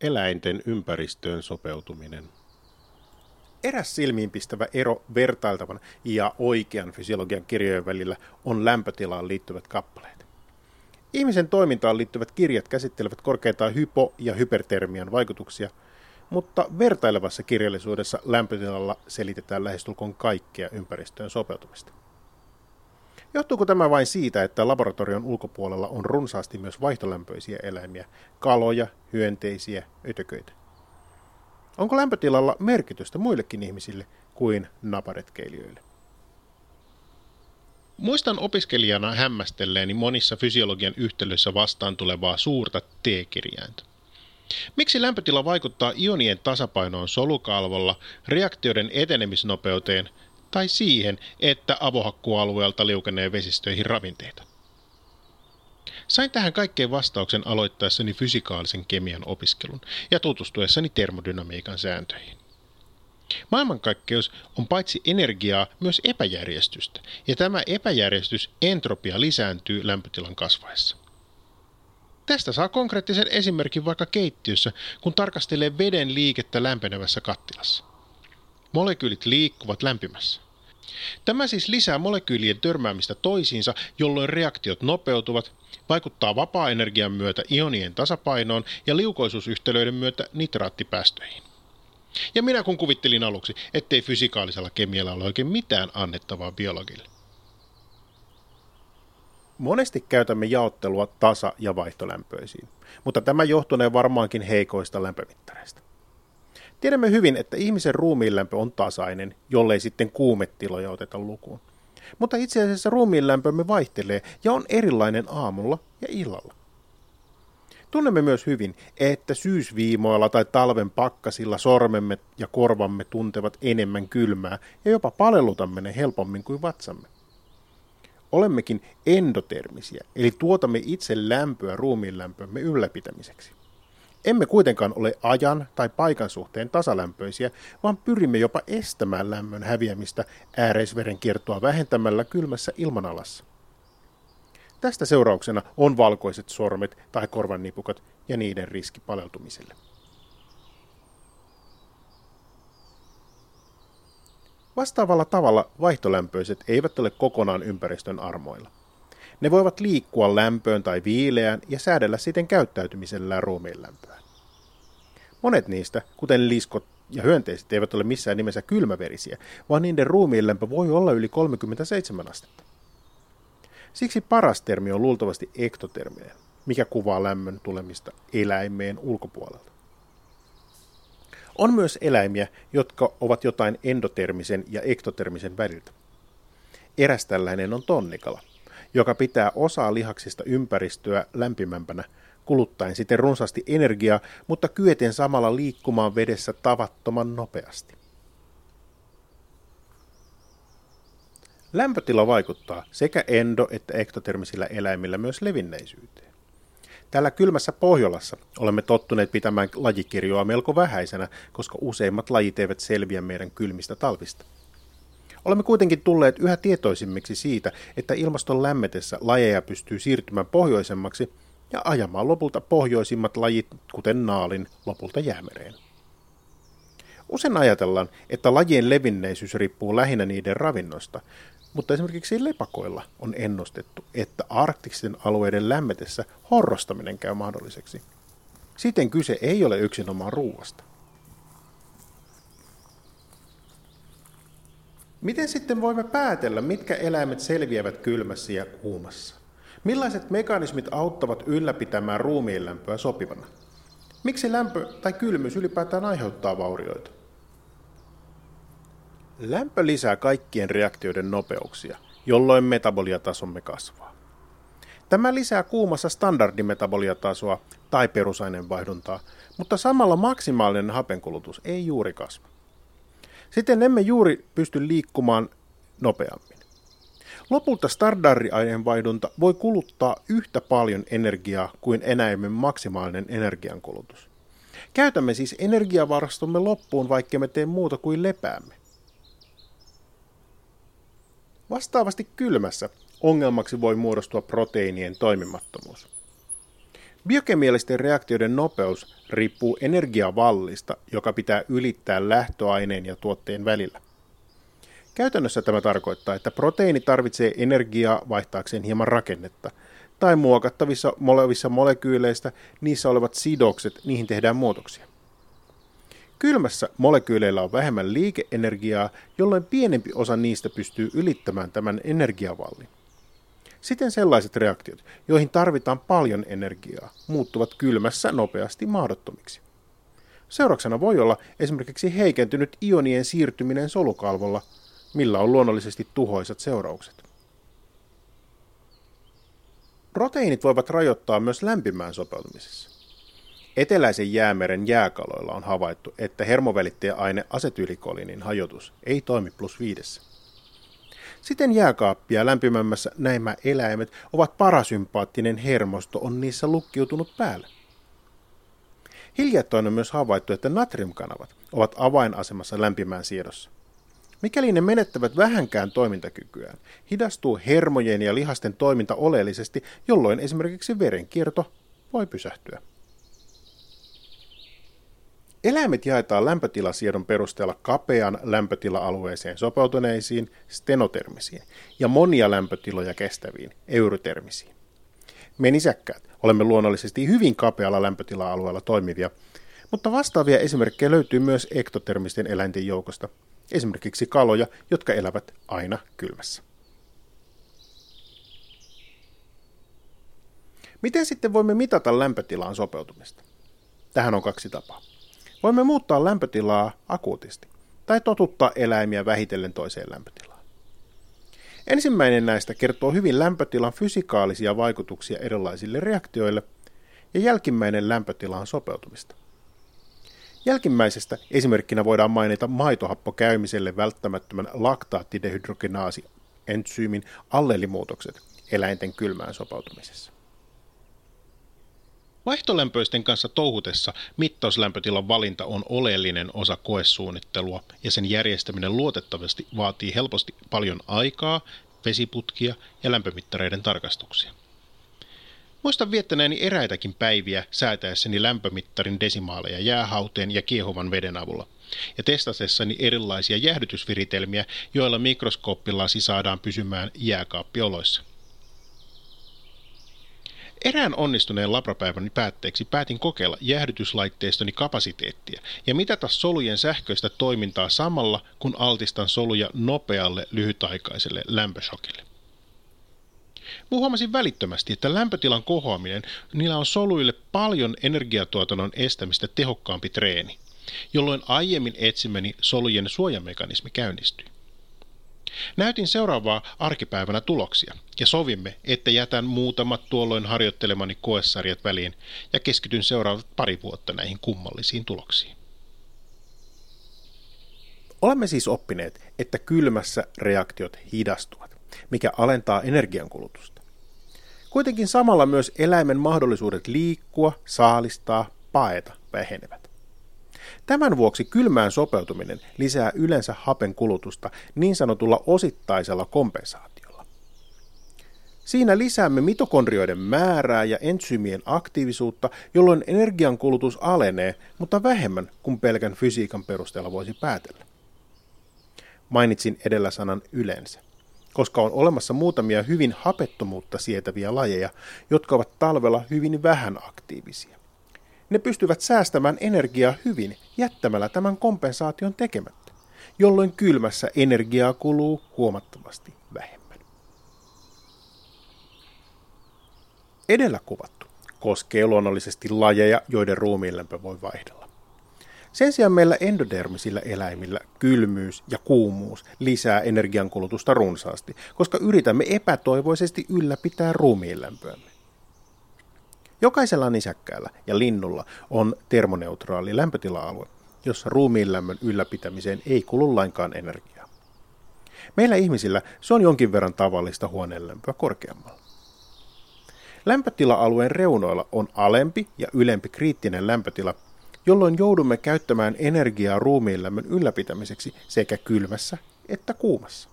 Eläinten ympäristöön sopeutuminen. Eräs silmiinpistävä ero vertailtavan ja oikean fysiologian kirjojen välillä on lämpötilaan liittyvät kappaleet. Ihmisen toimintaan liittyvät kirjat käsittelevät korkeintaan hypo- ja hypertermian vaikutuksia, mutta vertailevassa kirjallisuudessa lämpötilalla selitetään lähestulkoon kaikkea ympäristöön sopeutumista. Johtuuko tämä vain siitä, että laboratorion ulkopuolella on runsaasti myös vaihtolämpöisiä eläimiä, kaloja, hyönteisiä, ötököitä? Onko lämpötilalla merkitystä muillekin ihmisille kuin naparetkeilijöille? Muistan opiskelijana hämmästelleeni monissa fysiologian yhtälöissä vastaan tulevaa suurta T-kirjainta. Miksi lämpötila vaikuttaa ionien tasapainoon solukalvolla, reaktioiden etenemisnopeuteen tai siihen, että avohakkualueelta liukenee vesistöihin ravinteita? Sain tähän kaikkeen vastauksen aloittaessani fysikaalisen kemian opiskelun ja tutustuessani termodynamiikan sääntöihin. Maailmankaikkeus on paitsi energiaa myös epäjärjestystä, ja tämä epäjärjestys, entropia, lisääntyy lämpötilan kasvaessa. Tästä saa konkreettisen esimerkin vaikka keittiössä, kun tarkastelee veden liikettä lämpenevässä kattilassa. Molekyylit liikkuvat lämpimässä. Tämä siis lisää molekyylien törmäämistä toisiinsa, jolloin reaktiot nopeutuvat, vaikuttaa vapaa-energian myötä ionien tasapainoon ja liukoisuusyhtälöiden myötä nitraattipäästöihin. Ja minä kun kuvittelin aluksi, ettei fysikaalisella kemialla ole oikein mitään annettavaa biologille. Monesti käytämme jaottelua tasa- ja vaihtolämpöisiin, mutta tämä johtunee varmaankin heikoista lämpömittareista. Tiedämme hyvin, että ihmisen ruumiin lämpö on tasainen, jollei sitten kuumetiloja oteta lukuun. Mutta itse asiassa ruumiin lämpömme vaihtelee ja on erilainen aamulla ja illalla. Tunnemme myös hyvin, että syysviimoilla tai talven pakkasilla sormemme ja korvamme tuntevat enemmän kylmää ja jopa palelutamme ne helpommin kuin vatsamme. Olemmekin endotermisiä, eli tuotamme itse lämpöä ruumiinlämpömme ylläpitämiseksi. Emme kuitenkaan ole ajan tai paikan suhteen tasalämpöisiä, vaan pyrimme jopa estämään lämmön häviämistä ääreisveren kiertoa vähentämällä kylmässä ilmanalassa. Tästä seurauksena on valkoiset sormet tai korvannipukat ja niiden riski paleltumiselle. Vastaavalla tavalla vaihtolämpöiset eivät ole kokonaan ympäristön armoilla. Ne voivat liikkua lämpöön tai viileään ja säädellä siten käyttäytymisellään ruumiin lämpöä. Monet niistä, kuten liskot ja hyönteiset, eivät ole missään nimessä kylmäverisiä, vaan niiden ruumiin lämpö voi olla yli 37 astetta. Siksi paras termi on luultavasti ektoterminen, mikä kuvaa lämmön tulemista eläimeen ulkopuolelta. On myös eläimiä, jotka ovat jotain endotermisen ja ektotermisen väliltä. Eräs tällainen on tonnikala, joka pitää osaa lihaksista ympäristöä lämpimämpänä, kuluttaen siten runsaasti energiaa, mutta kyeten samalla liikkumaan vedessä tavattoman nopeasti. Lämpötila vaikuttaa sekä endo- että ektotermisillä eläimillä myös levinneisyyteen. Täällä kylmässä Pohjolassa olemme tottuneet pitämään lajikirjoa melko vähäisenä, koska useimmat lajit eivät selviä meidän kylmistä talvista. Olemme kuitenkin tulleet yhä tietoisimmiksi siitä, että ilmaston lämmetessä lajeja pystyy siirtymään pohjoisemmaksi ja ajamaan lopulta pohjoisimmat lajit, kuten naalin, lopulta jäämereen. Usein ajatellaan, että lajien levinneisyys riippuu lähinnä niiden ravinnosta, mutta esimerkiksi lepakoilla on ennustettu, että arktisten alueiden lämmetessä horrostaminen käy mahdolliseksi. Siten kyse ei ole yksinomaan ruuasta. Miten sitten voimme päätellä, mitkä eläimet selviävät kylmässä ja kuumassa? Millaiset mekanismit auttavat ylläpitämään ruumiin lämpöä sopivana? Miksi lämpö tai kylmyys ylipäätään aiheuttaa vaurioita? Lämpö lisää kaikkien reaktioiden nopeuksia, jolloin metaboliatasomme kasvaa. Tämä lisää kuumassa standardimetaboliatasoa tai perusaineenvaihduntaa, mutta samalla maksimaalinen hapenkulutus ei juuri kasva. Siten emme juuri pysty liikkumaan nopeammin. Lopulta standardiaineenvaihdunta voi kuluttaa yhtä paljon energiaa kuin eläimen maksimaalinen energiankulutus. Käytämme siis energiavarastomme loppuun, vaikka me tee muuta kuin lepäämme. Vastaavasti kylmässä ongelmaksi voi muodostua proteiinien toimimattomuus. Biokemiallisten reaktioiden nopeus riippuu energiavallista, joka pitää ylittää lähtöaineen ja tuotteen välillä. Käytännössä tämä tarkoittaa, että proteiini tarvitsee energiaa vaihtaakseen hieman rakennetta, tai muokattavissa olevissa molekyyleistä niissä olevat sidokset, niihin tehdään muutoksia. Kylmässä molekyyleillä on vähemmän liikeenergiaa, jolloin pienempi osa niistä pystyy ylittämään tämän energiavallin. Siten sellaiset reaktiot, joihin tarvitaan paljon energiaa, muuttuvat kylmässä nopeasti mahdottomiksi. Seurauksena voi olla esimerkiksi heikentynyt ionien siirtyminen solukalvolla, millä on luonnollisesti tuhoisat seuraukset. Proteiinit voivat rajoittaa myös lämpimään sopeutumisessa. Eteläisen jäämeren jääkaloilla on havaittu, että hermovälittäjäaine asetyylikolinin hajotus ei toimi plus viidessä. Siten jääkaappia lämpimämmässä näimä eläimet ovat parasympaattinen hermosto on niissä lukkiutunut päälle. Hiljattain on myös havaittu, että natriumkanavat ovat avainasemassa lämpimään siedossa. Mikäli ne menettävät vähänkään toimintakykyään, hidastuu hermojen ja lihasten toiminta oleellisesti, jolloin esimerkiksi verenkierto voi pysähtyä. Eläimet jaetaan lämpötilasiedon perusteella kapean lämpötila-alueeseen sopeutuneisiin stenotermisiin ja monia lämpötiloja kestäviin eurotermisiin. Me nisäkkäät olemme luonnollisesti hyvin kapealla lämpötila-alueella toimivia, mutta vastaavia esimerkkejä löytyy myös ektotermisten eläinten joukosta, esimerkiksi kaloja, jotka elävät aina kylmässä. Miten sitten voimme mitata lämpötilaan sopeutumista? Tähän on kaksi tapaa. Voimme muuttaa lämpötilaa akuutisti tai totuttaa eläimiä vähitellen toiseen lämpötilaan. Ensimmäinen näistä kertoo hyvin lämpötilan fysikaalisia vaikutuksia erilaisille reaktioille ja jälkimmäinen lämpötilaan sopeutumista. Jälkimmäisestä esimerkkinä voidaan mainita maitohappokäymiselle välttämättömän laktaattidehydrogenaasi entsyymin allelimuutokset eläinten kylmään sopeutumisessa. Vaihtolämpöisten kanssa touhutessa mittauslämpötilan valinta on oleellinen osa koesuunnittelua ja sen järjestäminen luotettavasti vaatii helposti paljon aikaa, vesiputkia ja lämpömittareiden tarkastuksia. Muistan viettäneeni eräitäkin päiviä säätäessäni lämpömittarin desimaaleja jäähauteen ja kiehuvan veden avulla ja testatessani erilaisia jäähdytysviritelmiä, joilla mikroskooppilasi saadaan pysymään jääkaappioloissa. Erään onnistuneen labrapäiväni päätteeksi päätin kokeilla jäähdytyslaitteistoni kapasiteettia ja mitata solujen sähköistä toimintaa samalla, kun altistan soluja nopealle lyhytaikaiselle lämpöshokille. Huomasin välittömästi, että lämpötilan kohoaminen, niillä on soluille paljon energiatuotannon estämistä tehokkaampi treeni, jolloin aiemmin etsimäni solujen suojamekanismi käynnistyi. Näytin seuraavaa arkipäivänä tuloksia ja sovimme, että jätän muutamat tuolloin harjoittelemani koesarjat väliin ja keskityn seuraavat pari vuotta näihin kummallisiin tuloksiin. Olemme siis oppineet, että kylmässä reaktiot hidastuvat, mikä alentaa energiankulutusta. Kuitenkin samalla myös eläimen mahdollisuudet liikkua, saalistaa, paeta vähenevät. Tämän vuoksi kylmään sopeutuminen lisää yleensä hapen kulutusta niin sanotulla osittaisella kompensaatiolla. Siinä lisäämme mitokondrioiden määrää ja entsyymien aktiivisuutta, jolloin energiankulutus alenee, mutta vähemmän kuin pelkän fysiikan perusteella voisi päätellä. Mainitsin edellä sanan yleensä koska on olemassa muutamia hyvin hapettomuutta sietäviä lajeja, jotka ovat talvella hyvin vähän aktiivisia. Ne pystyvät säästämään energiaa hyvin jättämällä tämän kompensaation tekemättä, jolloin kylmässä energiaa kuluu huomattavasti vähemmän. Edellä kuvattu koskee luonnollisesti lajeja, joiden ruumiinlämpö voi vaihdella. Sen sijaan meillä endodermisillä eläimillä kylmyys ja kuumuus lisää energiankulutusta runsaasti, koska yritämme epätoivoisesti ylläpitää ruumiinlämpöämme. Jokaisella nisäkkäällä ja linnulla on termoneutraali lämpötila-alue, jossa ruumiinlämmön ylläpitämiseen ei kulu lainkaan energiaa. Meillä ihmisillä se on jonkin verran tavallista huoneenlämpöä korkeammalla. Lämpötila-alueen reunoilla on alempi ja ylempi kriittinen lämpötila, jolloin joudumme käyttämään energiaa ruumiinlämmön ylläpitämiseksi sekä kylmässä että kuumassa.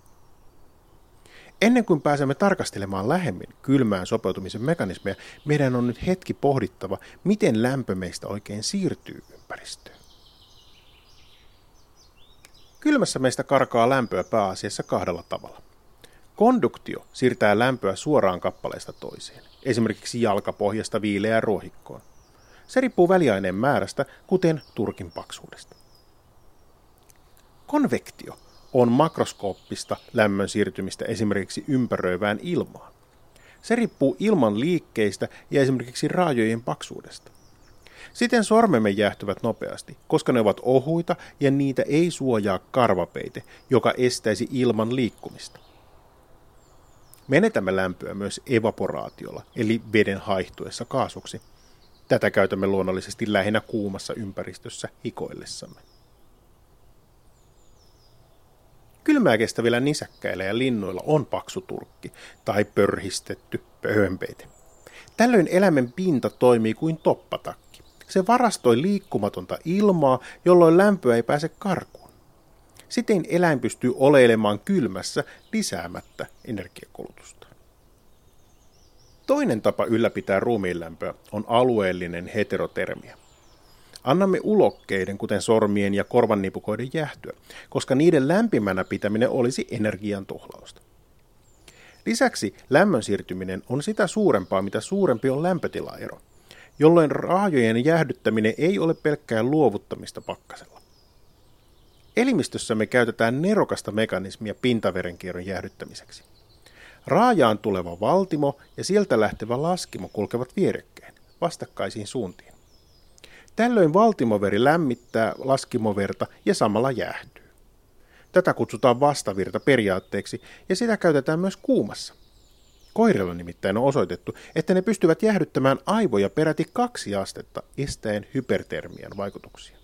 Ennen kuin pääsemme tarkastelemaan lähemmin kylmään sopeutumisen mekanismeja, meidän on nyt hetki pohdittava, miten lämpö meistä oikein siirtyy ympäristöön. Kylmässä meistä karkaa lämpöä pääasiassa kahdella tavalla. Konduktio siirtää lämpöä suoraan kappaleesta toiseen, esimerkiksi jalkapohjasta viileään ruohikkoon. Se riippuu väliaineen määrästä, kuten turkin paksuudesta. Konvektio on makroskooppista lämmön siirtymistä esimerkiksi ympäröivään ilmaan. Se riippuu ilman liikkeistä ja esimerkiksi raajojen paksuudesta. Siten sormemme jäähtyvät nopeasti, koska ne ovat ohuita ja niitä ei suojaa karvapeite, joka estäisi ilman liikkumista. Menetämme lämpöä myös evaporaatiolla, eli veden haihtuessa kaasuksi. Tätä käytämme luonnollisesti lähinnä kuumassa ympäristössä hikoillessamme. Kylmää kestävillä nisäkkäillä ja linnuilla on paksu turkki tai pörhistetty pöhönpeite. Tällöin eläimen pinta toimii kuin toppatakki. Se varastoi liikkumatonta ilmaa, jolloin lämpöä ei pääse karkuun. Siten eläin pystyy oleilemaan kylmässä lisäämättä energiakulutusta. Toinen tapa ylläpitää ruumiinlämpöä on alueellinen heterotermia. Annamme ulokkeiden, kuten sormien ja korvannipukoiden jähtyä, koska niiden lämpimänä pitäminen olisi energian tuhlausta. Lisäksi lämmön siirtyminen on sitä suurempaa, mitä suurempi on lämpötilaero, jolloin raajojen jäähdyttäminen ei ole pelkkää luovuttamista pakkasella. Elimistössämme käytetään nerokasta mekanismia pintaverenkierron jäähdyttämiseksi. Raajaan tuleva valtimo ja sieltä lähtevä laskimo kulkevat vierekkäin, vastakkaisiin suuntiin. Tällöin valtimoveri lämmittää laskimoverta ja samalla jäähtyy. Tätä kutsutaan vastavirta periaatteeksi ja sitä käytetään myös kuumassa. Koirilla nimittäin on osoitettu, että ne pystyvät jäähdyttämään aivoja peräti kaksi astetta estäen hypertermian vaikutuksia.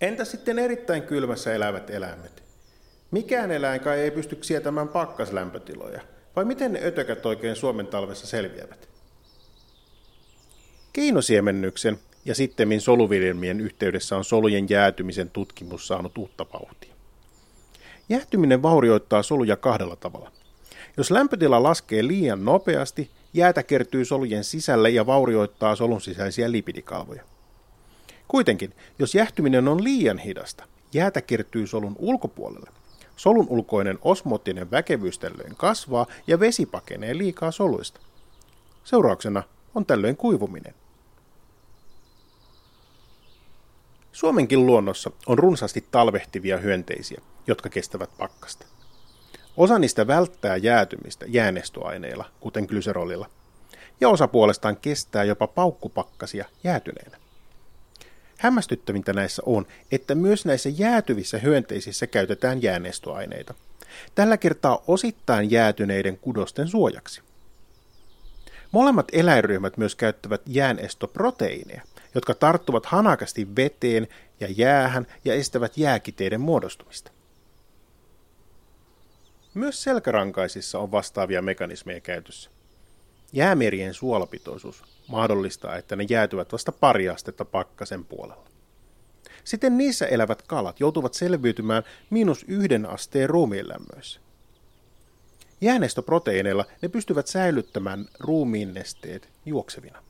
Entä sitten erittäin kylmässä elävät eläimet? Mikään eläin kai ei pysty sietämään pakkaslämpötiloja, vai miten ne ötökät oikein Suomen talvessa selviävät? Keinosiemennyksen ja sittemmin soluviljelmien yhteydessä on solujen jäätymisen tutkimus saanut uutta vauhtia. Jäätyminen vaurioittaa soluja kahdella tavalla. Jos lämpötila laskee liian nopeasti, jäätä kertyy solujen sisälle ja vaurioittaa solun sisäisiä lipidikalvoja. Kuitenkin, jos jäähtyminen on liian hidasta, jäätä kertyy solun ulkopuolelle. Solun ulkoinen osmoottinen väkevyys tällöin kasvaa ja vesi pakenee liikaa soluista. Seurauksena on tällöin kuivuminen. Suomenkin luonnossa on runsaasti talvehtivia hyönteisiä, jotka kestävät pakkasta. Osa niistä välttää jäätymistä jäänestoaineilla, kuten glyserolilla, ja osa puolestaan kestää jopa paukkupakkasia jäätyneenä. Hämmästyttävintä näissä on, että myös näissä jäätyvissä hyönteisissä käytetään jäänestoaineita. Tällä kertaa osittain jäätyneiden kudosten suojaksi. Molemmat eläinryhmät myös käyttävät jäänestoproteiineja, jotka tarttuvat hanakasti veteen ja jäähän ja estävät jääkiteiden muodostumista. Myös selkärankaisissa on vastaavia mekanismeja käytössä. Jäämerien suolapitoisuus mahdollistaa, että ne jäätyvät vasta pari astetta pakkasen puolella. Siten niissä elävät kalat joutuvat selviytymään miinus yhden asteen ruumiinlämmöissä. Jäänestoproteiineilla ne pystyvät säilyttämään ruumiinnesteet juoksevina.